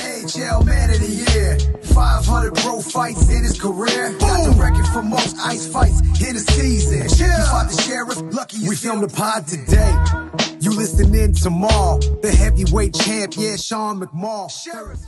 AHL Man of the Year. 500 pro fights in his career. Got the record for most ice fights in a season. He fought the sheriff. Lucky we filmed the pod today. You listening tomorrow. The heavyweight champ, yeah, Sean McMorrow. Sheriff.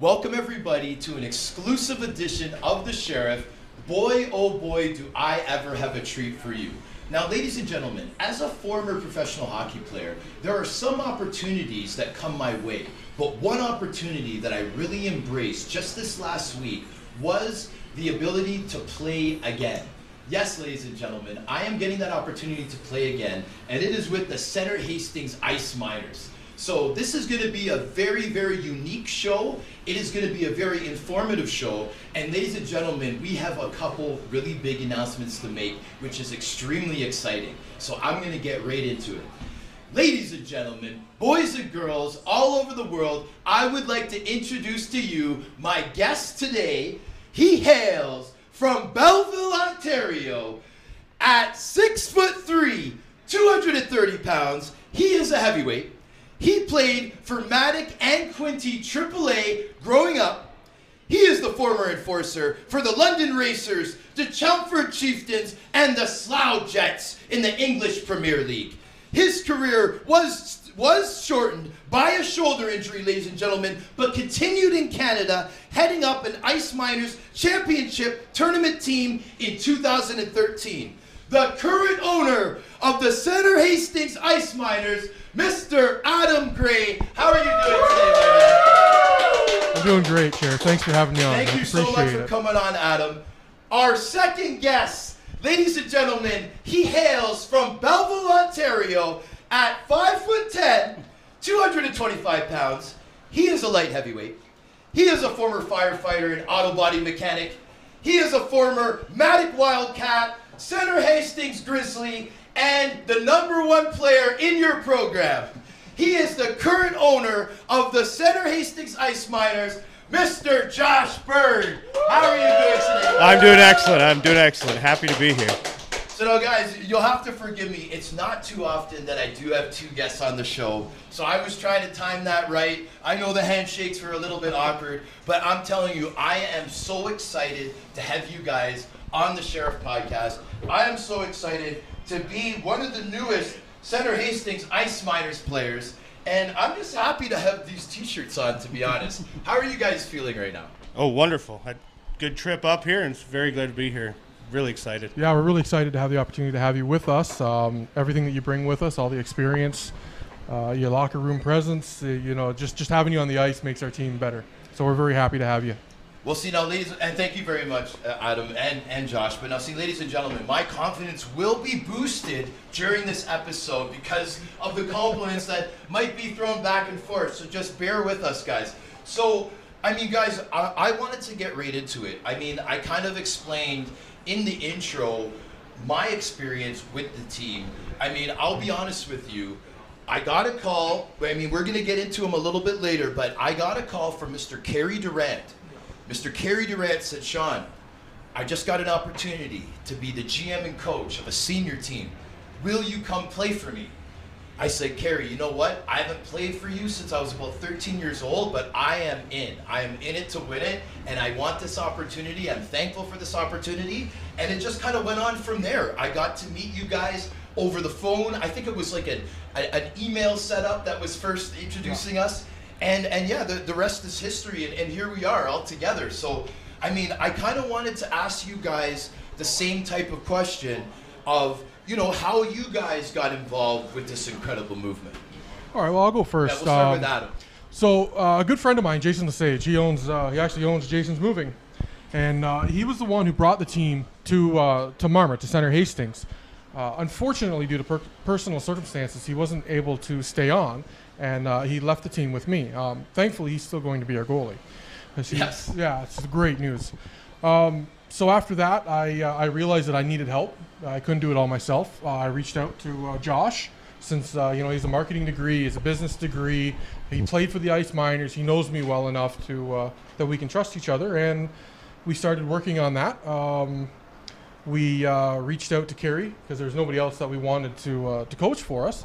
Welcome, everybody, to an exclusive edition of The Sheriff. Boy, oh boy, do I ever have a treat for you. Now, ladies and gentlemen, as a former professional hockey player, there are some opportunities that come my way. But one opportunity that I really embraced just this last week was the ability to play again. Yes, ladies and gentlemen, I am getting that opportunity to play again, and it is with the Center Hastings Ice Miners. So this is going to be a very, very unique show. It is going to be a very informative show. And ladies and gentlemen, we have a couple really big announcements to make, which is extremely exciting. So I'm going to get right into it. Ladies and gentlemen, boys and girls all over the world, I would like to introduce to you my guest today. He hails from Belleville, Ontario, at six foot three, 230 pounds. He is a heavyweight. He played for Matic and Quinte AAA growing up. He is the former enforcer for the London Racers, the Chelmsford Chieftains, and the Slough Jets in the English Premier League. His career was, was shortened by a shoulder injury, ladies and gentlemen, but continued in Canada, heading up an Ice Miners Championship tournament team in 2013. The current owner of the Center Hastings Ice Miners, Mr. Adam Gray. How are you doing today, man? I'm doing great, Chair. Thanks for having me on. Thank I you so much for it. coming on, Adam. Our second guest, ladies and gentlemen, he hails from Belleville, Ontario, at 5 foot 10, 225 pounds. He is a light heavyweight. He is a former firefighter and auto body mechanic. He is a former Matic Wildcat, Center Hastings Grizzly, and the number one player in your program. He is the current owner of the Center Hastings Ice Miners, Mr. Josh Bird. How are you doing today? I'm doing excellent. I'm doing excellent. Happy to be here. So now, guys, you'll have to forgive me. It's not too often that I do have two guests on the show. So I was trying to time that right. I know the handshakes were a little bit awkward, but I'm telling you, I am so excited to have you guys on the Sheriff Podcast. I am so excited to be one of the newest Center Hastings Ice Miners players. And I'm just happy to have these t-shirts on, to be honest. How are you guys feeling right now? Oh, wonderful. Had good trip up here and very glad to be here. Really excited. Yeah, we're really excited to have the opportunity to have you with us. Um, everything that you bring with us, all the experience, uh, your locker room presence, uh, you know, just just having you on the ice makes our team better. So we're very happy to have you. Well, see now, ladies, and thank you very much, uh, Adam and, and Josh. But now, see, ladies and gentlemen, my confidence will be boosted during this episode because of the compliments that might be thrown back and forth. So just bear with us, guys. So, I mean, guys, I, I wanted to get right into it. I mean, I kind of explained in the intro my experience with the team. I mean, I'll be honest with you. I got a call. I mean, we're going to get into him a little bit later, but I got a call from Mr. Carey Durant. Mr. Carey Durant said, Sean, I just got an opportunity to be the GM and coach of a senior team. Will you come play for me? I said, Carey, you know what? I haven't played for you since I was about 13 years old, but I am in. I am in it to win it, and I want this opportunity. I'm thankful for this opportunity. And it just kind of went on from there. I got to meet you guys over the phone. I think it was like an, an email setup that was first introducing us. And, and yeah, the, the rest is history, and, and here we are all together. So, I mean, I kind of wanted to ask you guys the same type of question of, you know, how you guys got involved with this incredible movement. All right, well, I'll go Yeah, first. we'll start Um, with Adam. So uh, a good friend of mine, Jason Lesage, he owns uh, he actually owns Jason's Moving, and uh, he was the one who brought the team to uh, to Marmot to Center Hastings. Uh, unfortunately, due to per- personal circumstances, he wasn't able to stay on, and uh, he left the team with me. Um, thankfully, he's still going to be our goalie. he's- Yes. Yeah, it's great news. Um, so after that, I uh, I realized that I needed help. I couldn't do it all myself. Uh, I reached out to uh, Josh, since uh, you know he's a marketing degree, he's a business degree. He played for the Ice Miners. He knows me well enough to uh, that we can trust each other, and we started working on that. Um, we uh, reached out to Carey because there's nobody else that we wanted to uh, to coach for us.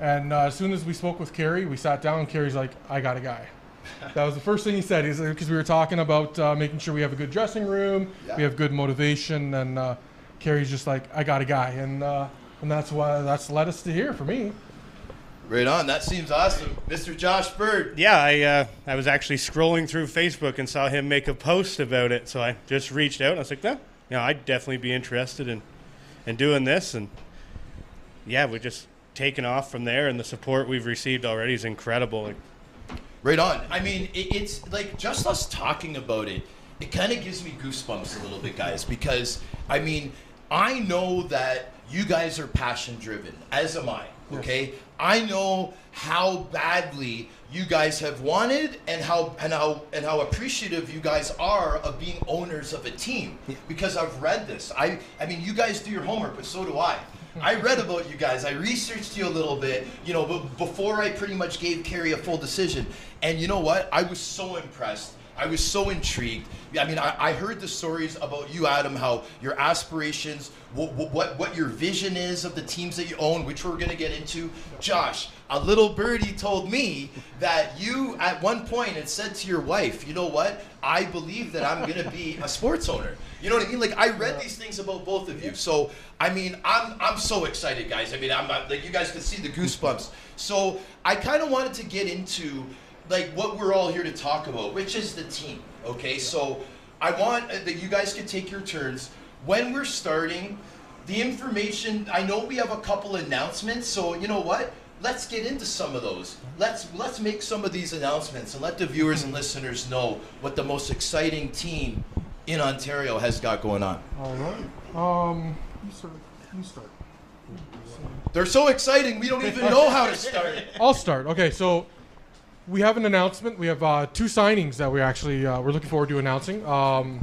And uh, as soon as we spoke with Carey, we sat down. Carey's like, "I got a guy." That was the first thing he said. He's because we were talking about uh, making sure we have a good dressing room, Yeah. we have good motivation, and uh, Carey's just like, I got a guy, and uh, and that's why that's led us to here for me. Right on. That seems awesome, Mr. Josh Bird. Yeah, I uh, I was actually scrolling through Facebook and saw him make a post about it, so I just reached out. and I was like, no, you know, I'd definitely be interested in in doing this, and yeah, we're just taken off from there, and the support we've received already is incredible. Like, Right on. I mean, it, it's like just us talking about it, it kind of gives me goosebumps a little bit, guys, because I mean, I know that you guys are passion driven, as am I, okay? I know how badly you guys have wanted and how and how and how appreciative you guys are of being owners of a team because I've read this. I I mean, you guys do your homework, but so do I. I read about you guys. I researched you a little bit, you know, but before I pretty much gave Carey a full decision. And you know what? I was so impressed. I was so intrigued. I mean, I, I heard the stories about you, Adam, how your aspirations, what, what, what your vision is of the teams that you own, which we're going to get into. Josh, a little birdie told me that you, at one point, had said to your wife, you know what? I believe that I'm going to be a sports owner. You know what I mean? Like I read these things about both of you. So I mean, I'm I'm so excited, guys. I mean, I'm like you guys can see the goosebumps. So I kind of wanted to get into like what we're all here to talk about, which is the team. Okay, so I want uh, that you guys can take your turns when we're starting. The information. I know we have a couple announcements, so you know what? Let's get into some of those. Let's let's make some of these announcements and let the viewers and listeners know what the most exciting team in Ontario has got going on. All right. Um, you start. You start. They're so exciting, we don't even know how to start. I'll start. Okay, so we have an announcement. We have uh, two signings that we actually uh, we're looking forward to announcing. Um,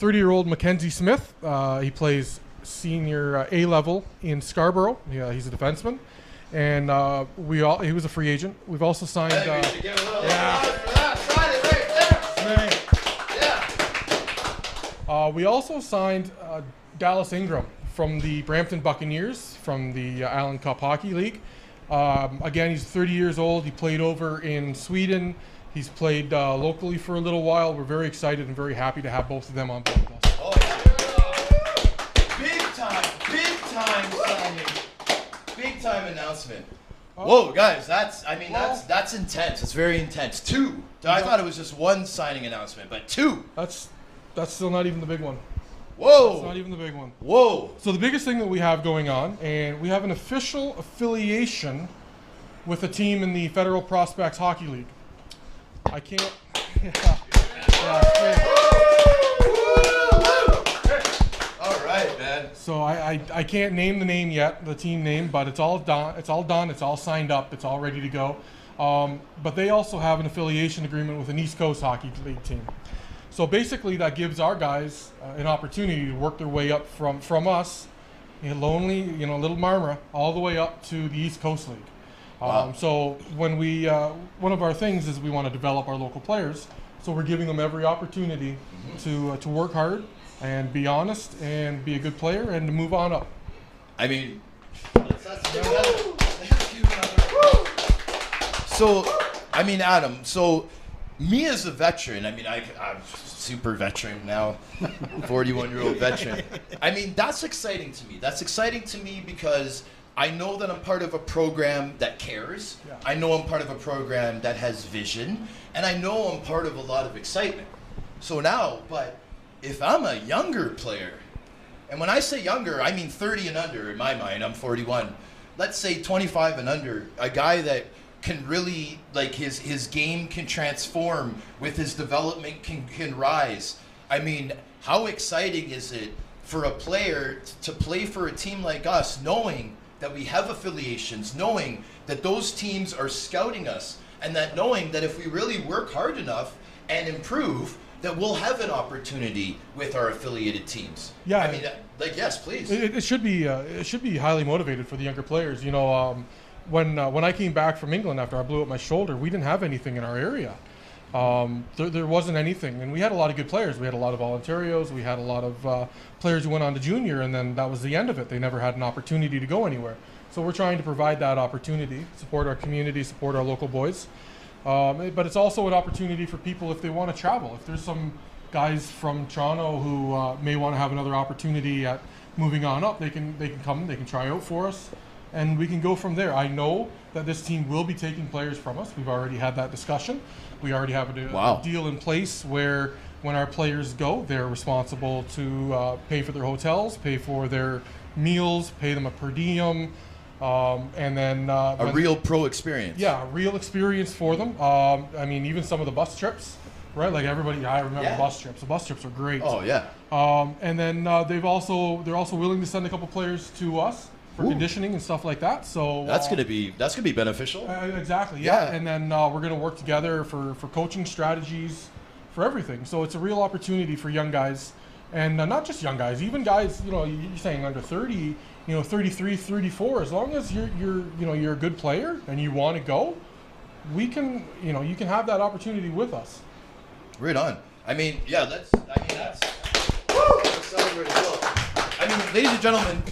30-year-old Mackenzie Smith. Uh, he plays senior uh, A level in Scarborough. Yeah, he's a defenseman, and uh, we all he was a free agent. We've also signed. I we Uh, should give a little yeah. applause for that. Sign it right. Yeah. Uh, we also signed uh, Dallas Ingram from the Brampton Buccaneers from the Allen Cup Hockey League. Um, again, he's 30 years old. He played over in Sweden. He's played uh, locally for a little while. We're very excited and very happy to have both of them on board with us. Oh, yeah. Big time, big time signing. Big time announcement. Whoa, guys, that's I mean that's that's intense. It's very intense. Two. I thought it was just one signing announcement, but two. That's that's still not even the big one. It's not even the big one. Whoa. So the biggest thing that we have going on, and we have an official affiliation with a team in the Federal Prospects Hockey League. I can't. Yeah. Yeah. All right, man. So I, I, I can't name the name yet, the team name, but it's all done. It's all done. It's all signed up. It's all ready to go. Um, but they also have an affiliation agreement with an East Coast Hockey League team. So basically, that gives our guys uh, an opportunity to work their way up from from us, you know, lonely, you know, little Marmora, all the way up to the East Coast League. Um, Wow. So when we, uh, one of our things is we want to develop our local players. So we're giving them every opportunity to uh, to work hard and be honest and be a good player and to move on up. I mean, let's, let's give another, let's give another- So, I mean, Adam. So, me as a veteran, I mean, I, I'm super veteran now, 41 year old veteran. I mean, that's exciting to me. That's exciting to me because I know that I'm part of a program that cares. Yeah. I know I'm part of a program that has vision, and I know I'm part of a lot of excitement. So now, but if I'm a younger player, and when I say younger, I mean 30 and under in my mind. I'm 41. Let's say 25 and under, a guy that can really like his his game can transform with his development can can rise. I mean, how exciting is it for a player t- to play for a team like us knowing that we have affiliations, knowing that those teams are scouting us and that knowing that if we really work hard enough and improve that we'll have an opportunity with our affiliated teams. Yeah. I mean, like, yes, please. It, it should be uh, it should be highly motivated for the younger players. You know, um, when uh, when I came back from England after I blew up my shoulder, we didn't have anything in our area. Um, there, there wasn't anything, and we had a lot of good players. We had a lot of Voluntarios. We had a lot of uh, players who went on to junior, and then that was the end of it. They never had an opportunity to go anywhere. So we're trying to provide that opportunity, support our community, support our local boys. Um, but it's also an opportunity for people if they want to travel. If there's some guys from Toronto who uh, may want to have another opportunity at moving on up, they can they can come, they can try out for us, and we can go from there. I know that this team will be taking players from us. We've already had that discussion. We already have a, Wow. a deal in place where when our players go, they're responsible to uh, pay for their hotels, pay for their meals, pay them a per diem, um, and then uh, A real pro experience. yeah, a real experience for them. Um, I mean, even some of the bus trips, right? Like everybody, I remember Yeah. bus trips. The bus trips are great. Oh yeah. Um, and then uh, they've also they're also willing to send a couple players to us for Ooh. conditioning and stuff like that. So That's uh, gonna be that's gonna be beneficial. uh, exactly, yeah. Yeah. And then uh, we're going to work together for, for coaching strategies, for everything. So it's a real opportunity for young guys, and uh, not just young guys, even guys. You know, you- you're saying under 30, you know, 33, 34. As long as you're you're you know you're a good player and you want to go, we can you know you can have that opportunity with us. Right on. I mean, yeah, that's. I mean, that's. Woo! Let's celebrate as well. I mean, ladies and gentlemen,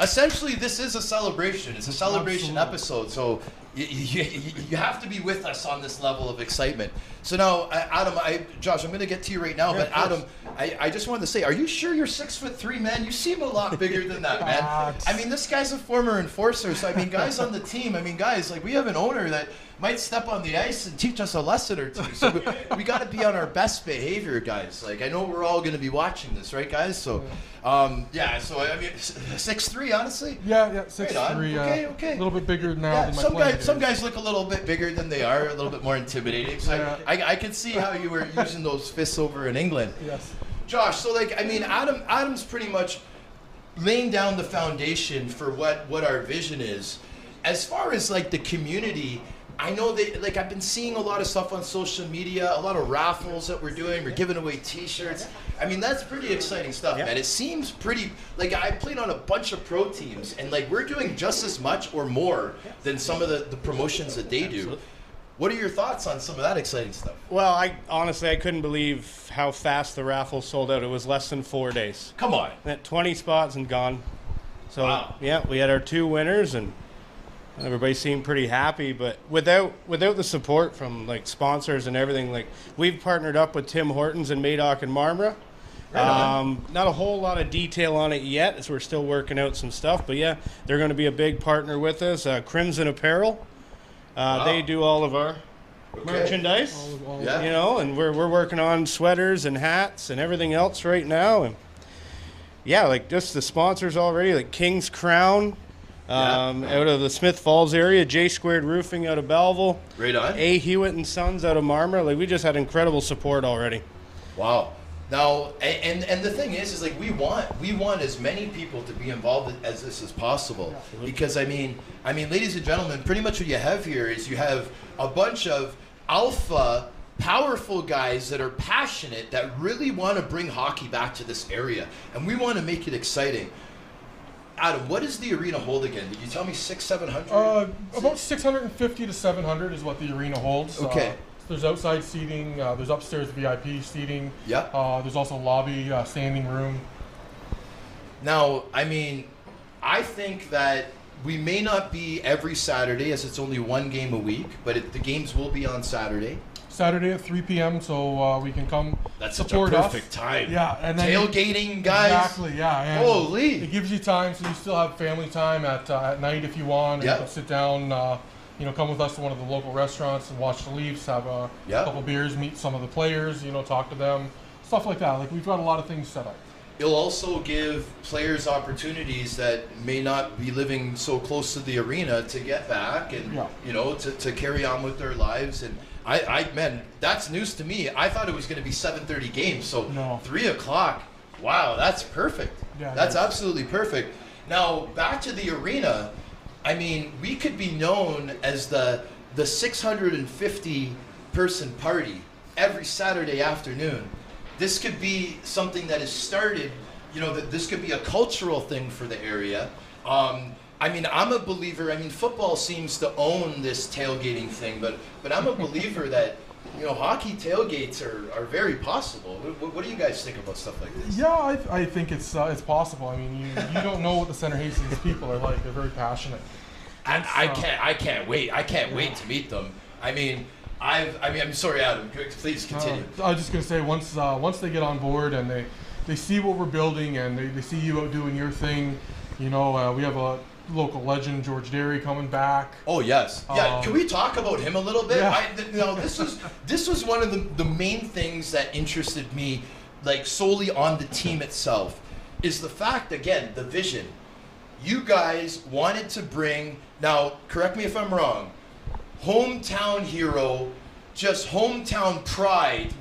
essentially, this is a celebration. It's a celebration Absolutely. episode. So you, you, you have to be with us on this level of excitement. So now, Adam, I, Josh, I'm going to get to you right now. Yeah, but. Adam, I, I just wanted to say, are you sure you're six foot three, man? You seem a lot bigger than that, man. I mean, this guy's a former enforcer. So I mean, guys on the team. I mean, guys, like we have an owner that might step on the ice and teach us a lesson or two. So we, we got to be on our best behavior, guys. Like I know we're all going to be watching this, right, guys? So, um, yeah. So I mean, six three, honestly. Yeah, yeah, six Right three. Okay, uh, okay. A little bit bigger now Yeah, than my some guys, some guys look a little bit bigger than they are, a little bit more intimidating. So Yeah. I, I, I could see how you were using those fists over in England. Yes. Josh, so like I mean, Adam, Adam's pretty much laying down the foundation for what what our vision is. As far as like the community, I know that like I've been seeing a lot of stuff on social media, a lot of raffles that we're doing. We're giving away T-shirts. I mean, that's pretty exciting stuff, Yeah. man. It seems pretty like I played on a bunch of pro teams, and like we're doing just as much or more than some of the, the promotions that they do. What are your thoughts on some of that exciting stuff? Well, I honestly I couldn't believe how fast the raffle sold out. It was less than four days. Come on. At 20 spots and gone. So Wow. yeah, we had our two winners and everybody seemed pretty happy. But without without the support from like sponsors and everything, like we've partnered up with Tim Hortons and Madoc and Marmora. Right. Um, not a whole lot of detail on it yet, as we're still working out some stuff. But yeah, they're going to be a big partner with us. Uh, Crimson Apparel, uh, Wow. they do all of our Okay. merchandise All of- all Yeah. you know, and we're, we're working on sweaters and hats and everything else right now. And yeah, like just the sponsors already, like King's Crown um, out of the Smith Falls area, J Squared Roofing out of Belleville, Right on. A Hewitt and Sons out of Marmora. Like we just had incredible support already. Wow. Now, and and the thing is, is like we want we want as many people to be involved as this as possible, because I mean, I mean, ladies and gentlemen, pretty much what you have here is you have a bunch of alpha, powerful guys that are passionate that really want to bring hockey back to this area, and we want to make it exciting. Adam, what does the arena hold again? Did you tell me six, seven hundred? Uh, about 650 to 700 is what the arena holds. Okay. Uh, there's outside seating. Uh, there's upstairs VIP seating. Yeah. Uh, there's also lobby, uh, standing room. Now, I mean, I think that we may not be every Saturday, as it's only one game a week, but it, the games will be on Saturday. Saturday at 3 p.m. So uh, we can come That's such a support us. perfect time. Yeah, and then Tailgating, guys. Exactly. Yeah. Holy. It gives you time, so you still have family time at uh, at night if you want. Yeah. Sit down. Uh, you know, come with us to one of the local restaurants and watch the Leafs. Have a Yeah. couple beers, meet some of the players. You know, talk to them, stuff like that. Like we've got a lot of things set up. It'll also give players opportunities that may not be living so close to the arena to get back and Yeah. you know to, to carry on with their lives. And I, I man, that's news to me. I thought it was going to be 7:30 games, so No. three o'clock. Wow, that's perfect. Yeah, that's absolutely perfect. Now back to the arena. I mean, we could be known as the the 650 person party every Saturday afternoon. This could be something that is started. You know, that this could be a cultural thing for the area. Um, I mean, I'm a believer. I mean, football seems to own this tailgating thing, but but I'm a believer that you know hockey tailgates are, are very possible. What, what do you guys think about stuff like this? Yeah, I, I think it's uh, it's possible. I mean, you, you don't know what the Center Hastings people are like. They're very passionate. I, I uh, can't I can't wait. I can't wait to meet them. I mean, I've, I mean, I'm sorry, Adam. Please continue. Uh, I was just gonna say once uh, once they get on board and they they see what we're building and they, they see you out doing your thing, you know, uh, we have a local legend George Derry coming back. Oh yes, yeah. Um, Can we talk about him a little bit? Yeah. I, th- know, this was this was one of the the main things that interested me, like solely on the team itself, is the fact again the vision. You guys wanted to bring now. Correct me if I'm wrong. Hometown hero, just hometown pride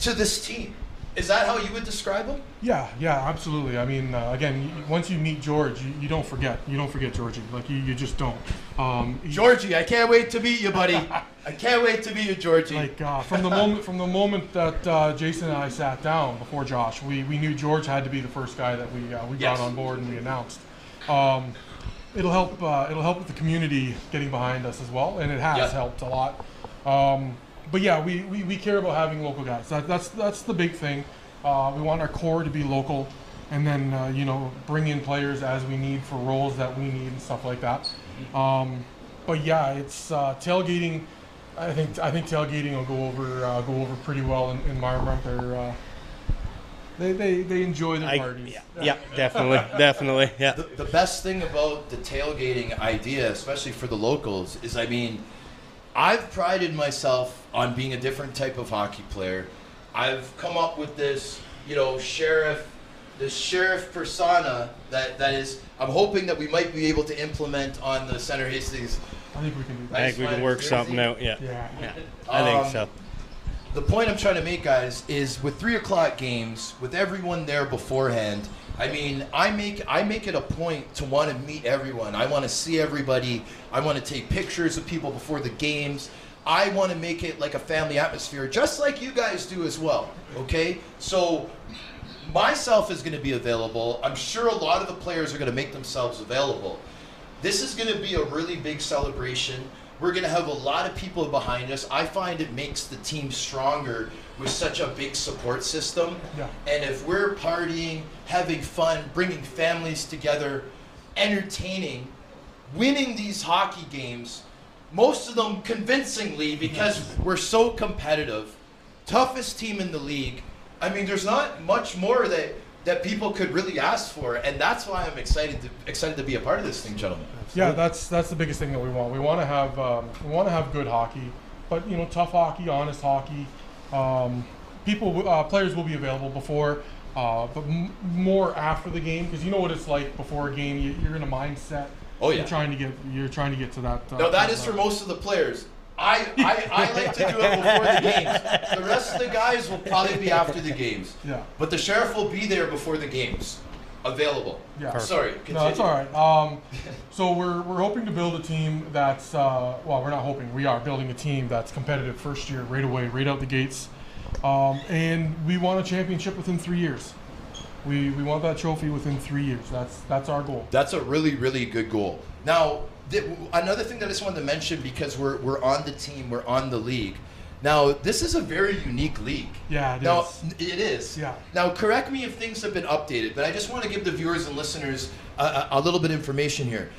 to this team. Is that how you would describe him? Yeah, yeah, absolutely. I mean, uh, again, once you meet George, you, you don't forget. You don't forget Georgie. Like you, you just don't. Um, Georgie, I can't wait to meet you, buddy. I can't wait to meet you, Georgie. Like uh, from the moment from the moment that uh, Jason and I sat down before Josh, we, we knew George had to be the first guy that we uh, we Yes. brought on board and we announced. Um, it'll help uh, it'll help with the community getting behind us as well, and it has Yeah. helped a lot. Um, but yeah, we, we, we care about having local guys. That, that's that's the big thing. Uh, we want our core to be local, and then uh, you know bring in players as we need for roles that we need and stuff like that. Um, but yeah, it's uh, tailgating. I think I think tailgating will go over uh, go over pretty well in, in Marmora. They're uh, they, they they enjoy their I, parties. yeah, yeah, definitely, definitely, yeah. the, the best thing about the tailgating idea, especially for the locals, is I mean, I've prided myself on being a different type of hockey player. I've come up with this, you know, sheriff, this sheriff persona that, that is, I'm hoping that we might be able to implement on the Center Hastings. I think we can do I think we can work something out. Yeah, Yeah. yeah. I think Um, so. the point I'm trying to make, guys, is with three o'clock games, with everyone there beforehand. I mean, I make I make it a point to want to meet everyone. I want to see everybody. I want to take pictures of people before the games. I want to make it like a family atmosphere, just like you guys do as well. Okay, so myself is going to be available. I'm sure a lot of the players are going to make themselves available. This is going to be a really big celebration. We're going to have a lot of people behind us. I find it makes the team stronger with such a big support system. Yeah. And if we're partying, having fun, bringing families together, entertaining, winning these hockey games, most of them convincingly because we're so competitive, toughest team in the league. I mean, there's not much more that that people could really ask for, and that's why I'm excited to excited to be a part of this thing, gentlemen. Yeah, that's that's the biggest thing that we want. We want to have um, we want to have good hockey, but you know, tough hockey, honest hockey. Um, people, uh, players will be available before, uh, but m- more after the game because you know what it's like before a game. You, you're in a mindset. Oh, yeah. You're trying to get you're trying to get to that. Uh, No, that is for most of the players. I, I, I like to do it before the games. The rest of the guys will probably be after the games. Yeah. But the sheriff will be there before the games. Available. Yeah. Perfect. Sorry. Continue. No, that's all right. Um, so we're, we're hoping to build a team that's uh, well, we're not hoping. We are building a team that's competitive first year, right away, right out the gates, um, and we want a championship within three years. We, we want that trophy within three years. That's that's our goal. That's a really, really good goal. Now, th- another thing that I just wanted to mention because we're, we're on the team, we're on the league. Now, this is a very unique league. Yeah, it now, is. it is. Yeah. Now, correct me if things have been updated, but I just want to give the viewers and listeners a, a, a little bit of information here.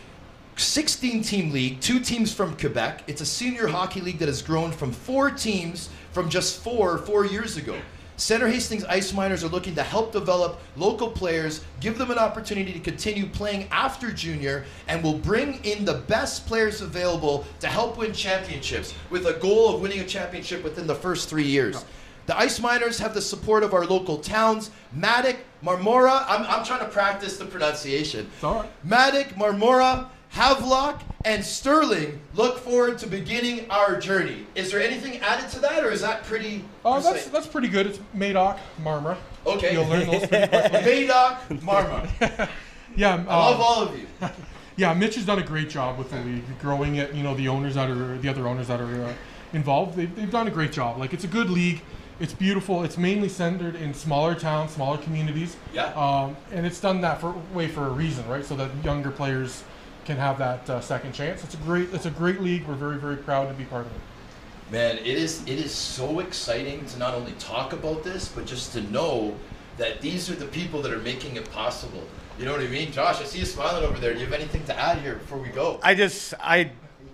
16 team league, two teams from Quebec. It's a senior hockey league that has grown from four teams from just four four years ago. Center Hastings Ice Miners are looking to help develop local players, give them an opportunity to continue playing after junior, and will bring in the best players available to help win championships with a goal of winning a championship within the first three years. The Ice Miners have the support of our local towns, Matic, Marmora. I'm, I'm trying to practice the pronunciation. It's all right. Matic, Marmora, Havelock, and Stirling look forward to beginning our journey. Is there anything added to that, or is that pretty? Oh, that's that's pretty good. It's Madoc, Marmora. Okay. You'll learn those pretty quickly. Madoc, Marma. Yeah, I love um, all of you. Yeah, Mitch has done a great job with the league, growing it. You know, the owners that are the other owners that are uh, involved, they've, they've done a great job. Like it's a good league. It's beautiful. It's mainly centered in smaller towns, smaller communities. Yeah. Um, and it's done that for way for a reason, right? So that younger players can have that uh, second chance. It's a great it's a great league. We're very very proud to be part of it. Man, it is it is so exciting to not only talk about this, but just to know that these are the people that are making it possible. You know what I mean, Josh? I see you smiling over there. Do you have anything to add here before we go? I just I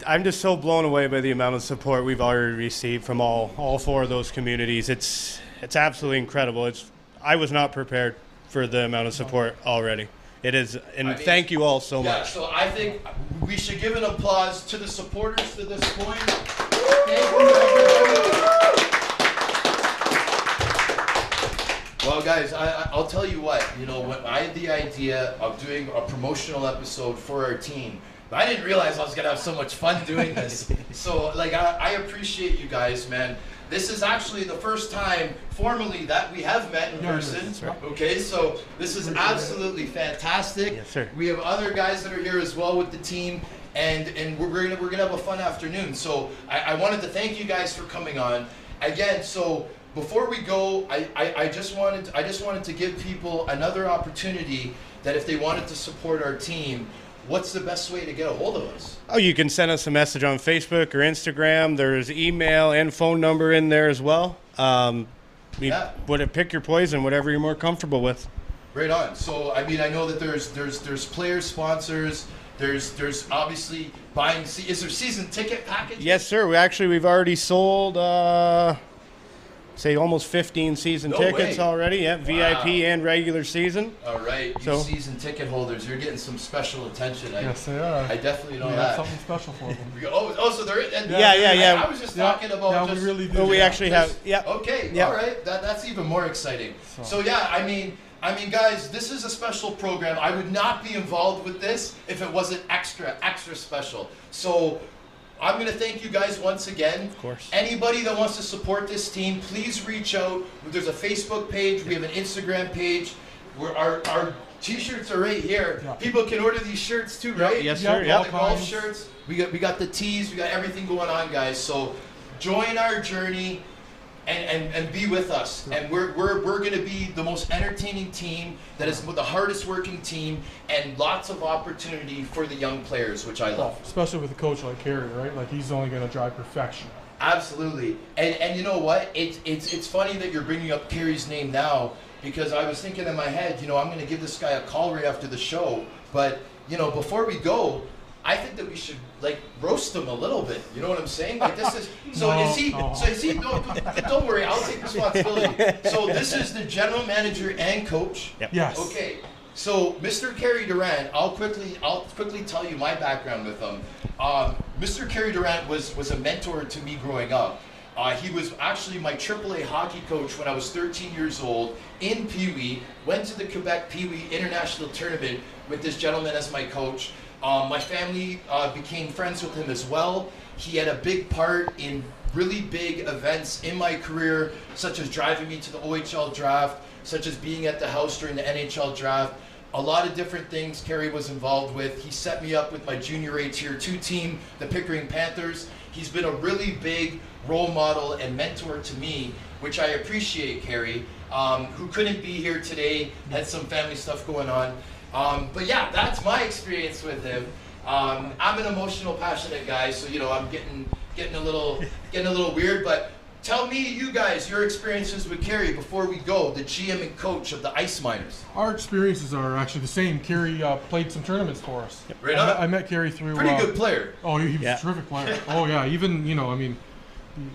I'm just so blown away by the amount of support we've already received from all all four of those communities. It's it's absolutely incredible. It's I was not prepared for the amount of support already. It is, and mean, thank you all so Yeah, much. so I think we should give an applause to the supporters to this point. Thank you. Well, guys, I, I- I'll tell you what. You know, when I had the idea of doing a promotional episode for our team, I didn't realize I was gonna have so much fun doing this. so, like, I, I appreciate you guys, man. This is actually the first time formally that we have met in Yeah, it is. person. Okay, so this is absolutely fantastic. Yes, sir. We have other guys that are here as well with the team, and and we're, we're gonna we're gonna have a fun afternoon. So I, I wanted to thank you guys for coming on again. So before we go, I, I, I just wanted I just wanted to give people another opportunity that if they wanted to support our team, what's the best way to get a hold of us? Oh, you can send us a message on Facebook or Instagram. There's email and phone number in there as well. Um, you, Yeah. would pick your poison, whatever you're more comfortable with. Right on. So I mean, I know that there's there's there's player sponsors. There's there's obviously buying. Is there season ticket package? Yes, sir. We actually we've already sold uh, say almost 15 season No tickets way. already. Yeah, VIP and regular season. All right, you So- season ticket holders, you're getting some special attention. I, Yes, they are. I definitely know we have that. something special for them. Go, oh, oh, so there is. and- Yeah, yeah, yeah. I, I was just Yeah, talking about yeah, just. we really do. Oh, we yeah. actually have. Yeah. Okay, Yeah. all right. That, that's even more exciting. So. So- yeah, I mean, I mean, guys, this is a special program. I would not be involved with this if it wasn't extra, extra special. So. I'm going to thank you guys once again. Of course. Anybody that wants to support this team, please reach out. There's a Facebook page. We have an Instagram page. Where our, our t-shirts are right here. Yeah. People can order these shirts too, right? Yes, Yep, sir. all Yep. the golf shirts. We got we got the tees. We got everything going on, guys. So join our journey and, and, and be with us. And we're, we're, we're going to be the most entertaining team that is the hardest working team and lots of opportunity for the young players, which I love. Especially with a coach like Carey, right? Like he's only going to drive perfection. Absolutely. And and you know what? It's it's it's funny that you're bringing up Carey's name now because I was thinking in my head, you know, I'm going to give this guy a call right after the show, but you know, before we go, I think that we should like roast him a little bit. You know what I'm saying? Like this is so No, is he no. so is he don't, don't worry, I'll take responsibility. So this is the general manager and coach. Yep. Yes. Okay, so Mr. Carey Durant, I'll quickly I'll quickly tell you my background with him. Um, Mr. Carey Durant was was a mentor to me growing up. Uh, he was actually my AAA hockey coach when I was 13 years old in Pee Wee. Went to the Quebec Pee Wee International Tournament with this gentleman as my coach. Um, my family uh, became friends with him as well. He had a big part in really big events in my career, such as driving me to the OHL draft, such as being at the house during the NHL draft. A lot of different things Carey was involved with. He set me up with my junior A tier two team, the Pickering Panthers. He's been a really big role model and mentor to me, which I appreciate, Carey, um, who couldn't be here today, had some family stuff going on. Um, but yeah, that's my experience with him. Um, I'm an emotional, passionate guy, so you know I'm getting getting a little getting a little weird. But tell me, you guys, your experiences with Carey before we go, the GM and coach of the Ice Miners. Our experiences are actually the same. Carey uh, played some tournaments for us. Right I, on. met, I met Carey through. Pretty uh, good player. Oh, he, he was Yeah. a terrific player. oh yeah, even you know, I mean,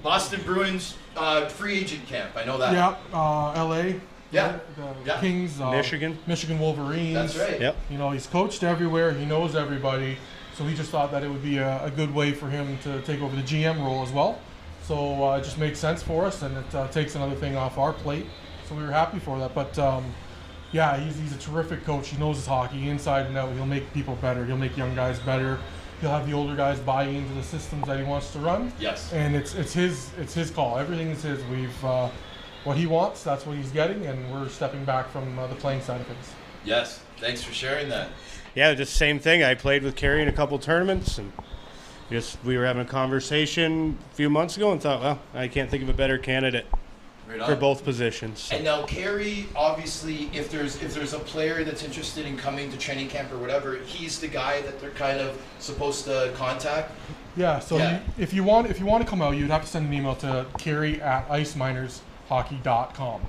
Boston Bruins uh, free agent camp. I know that. yeah, uh, L.A. Yeah. right? The Yeah. Kings, uh, Michigan. Michigan Wolverines. That's right. Yep. You know, he's coached everywhere. He knows everybody. So he just thought that it would be a, a good way for him to take over the GM role as well. So uh, it just makes sense for us, and it uh, takes another thing off our plate. So we were happy for that. But um, yeah, he's, he's a terrific coach. He knows his hockey inside and out. He'll make people better. He'll make young guys better. He'll have the older guys buy into the systems that he wants to run. Yes. And it's it's his it's his call. Everything is his. We've uh, what he wants. That's what he's getting, and we're stepping back from uh, the playing side of things. Yes. Thanks for sharing that. Yeah, just same thing. I played with Carey in a couple tournaments, and just we were having a conversation a few months ago, and thought, well, I can't think of a better candidate Right for both positions. So- And now Carey, obviously, if there's if there's a player that's interested in coming to training camp or whatever, he's the guy that they're kind of supposed to contact. Yeah, so Yeah. You, if you want if you want to come out, you'd have to send an email to Carey at iceminershockey.com.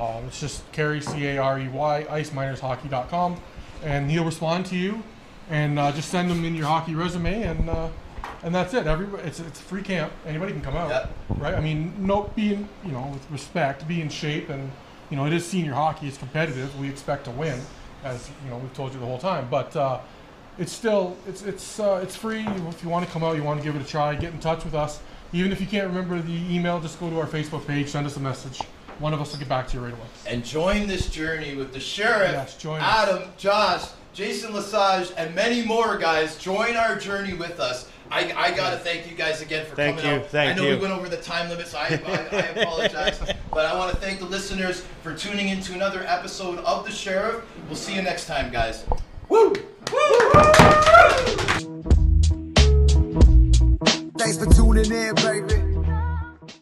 Um, it's just Carey C A R E Y iceminershockey.com, and he'll respond to you, and uh, just send him in your hockey resume, and uh, and that's it. Everybody, it's it's a free camp. Anybody can come out, Yep. right? I mean, no, being you know with respect, be in shape, and you know it is senior hockey. It's competitive. We expect to win, as you know we've told you the whole time. But uh, it's still it's it's uh, it's free. If you want to come out, you want to give it a try, get in touch with us. Even if you can't remember the email, just go to our Facebook page, send us a message. One of us will get back to you right away. and join this journey with the sheriff, Yes, join us. Adam, Josh, Jason Lesage, and many more guys. Join our journey with us. I, I gotta thank you guys again for Thank coming you, out. thank I know you. we went over the time limit, so I, I, I apologize. but I want to thank the listeners for tuning in to another episode of The Sheriff. We'll see you next time, guys. Woo! Thanks for tuning in, baby.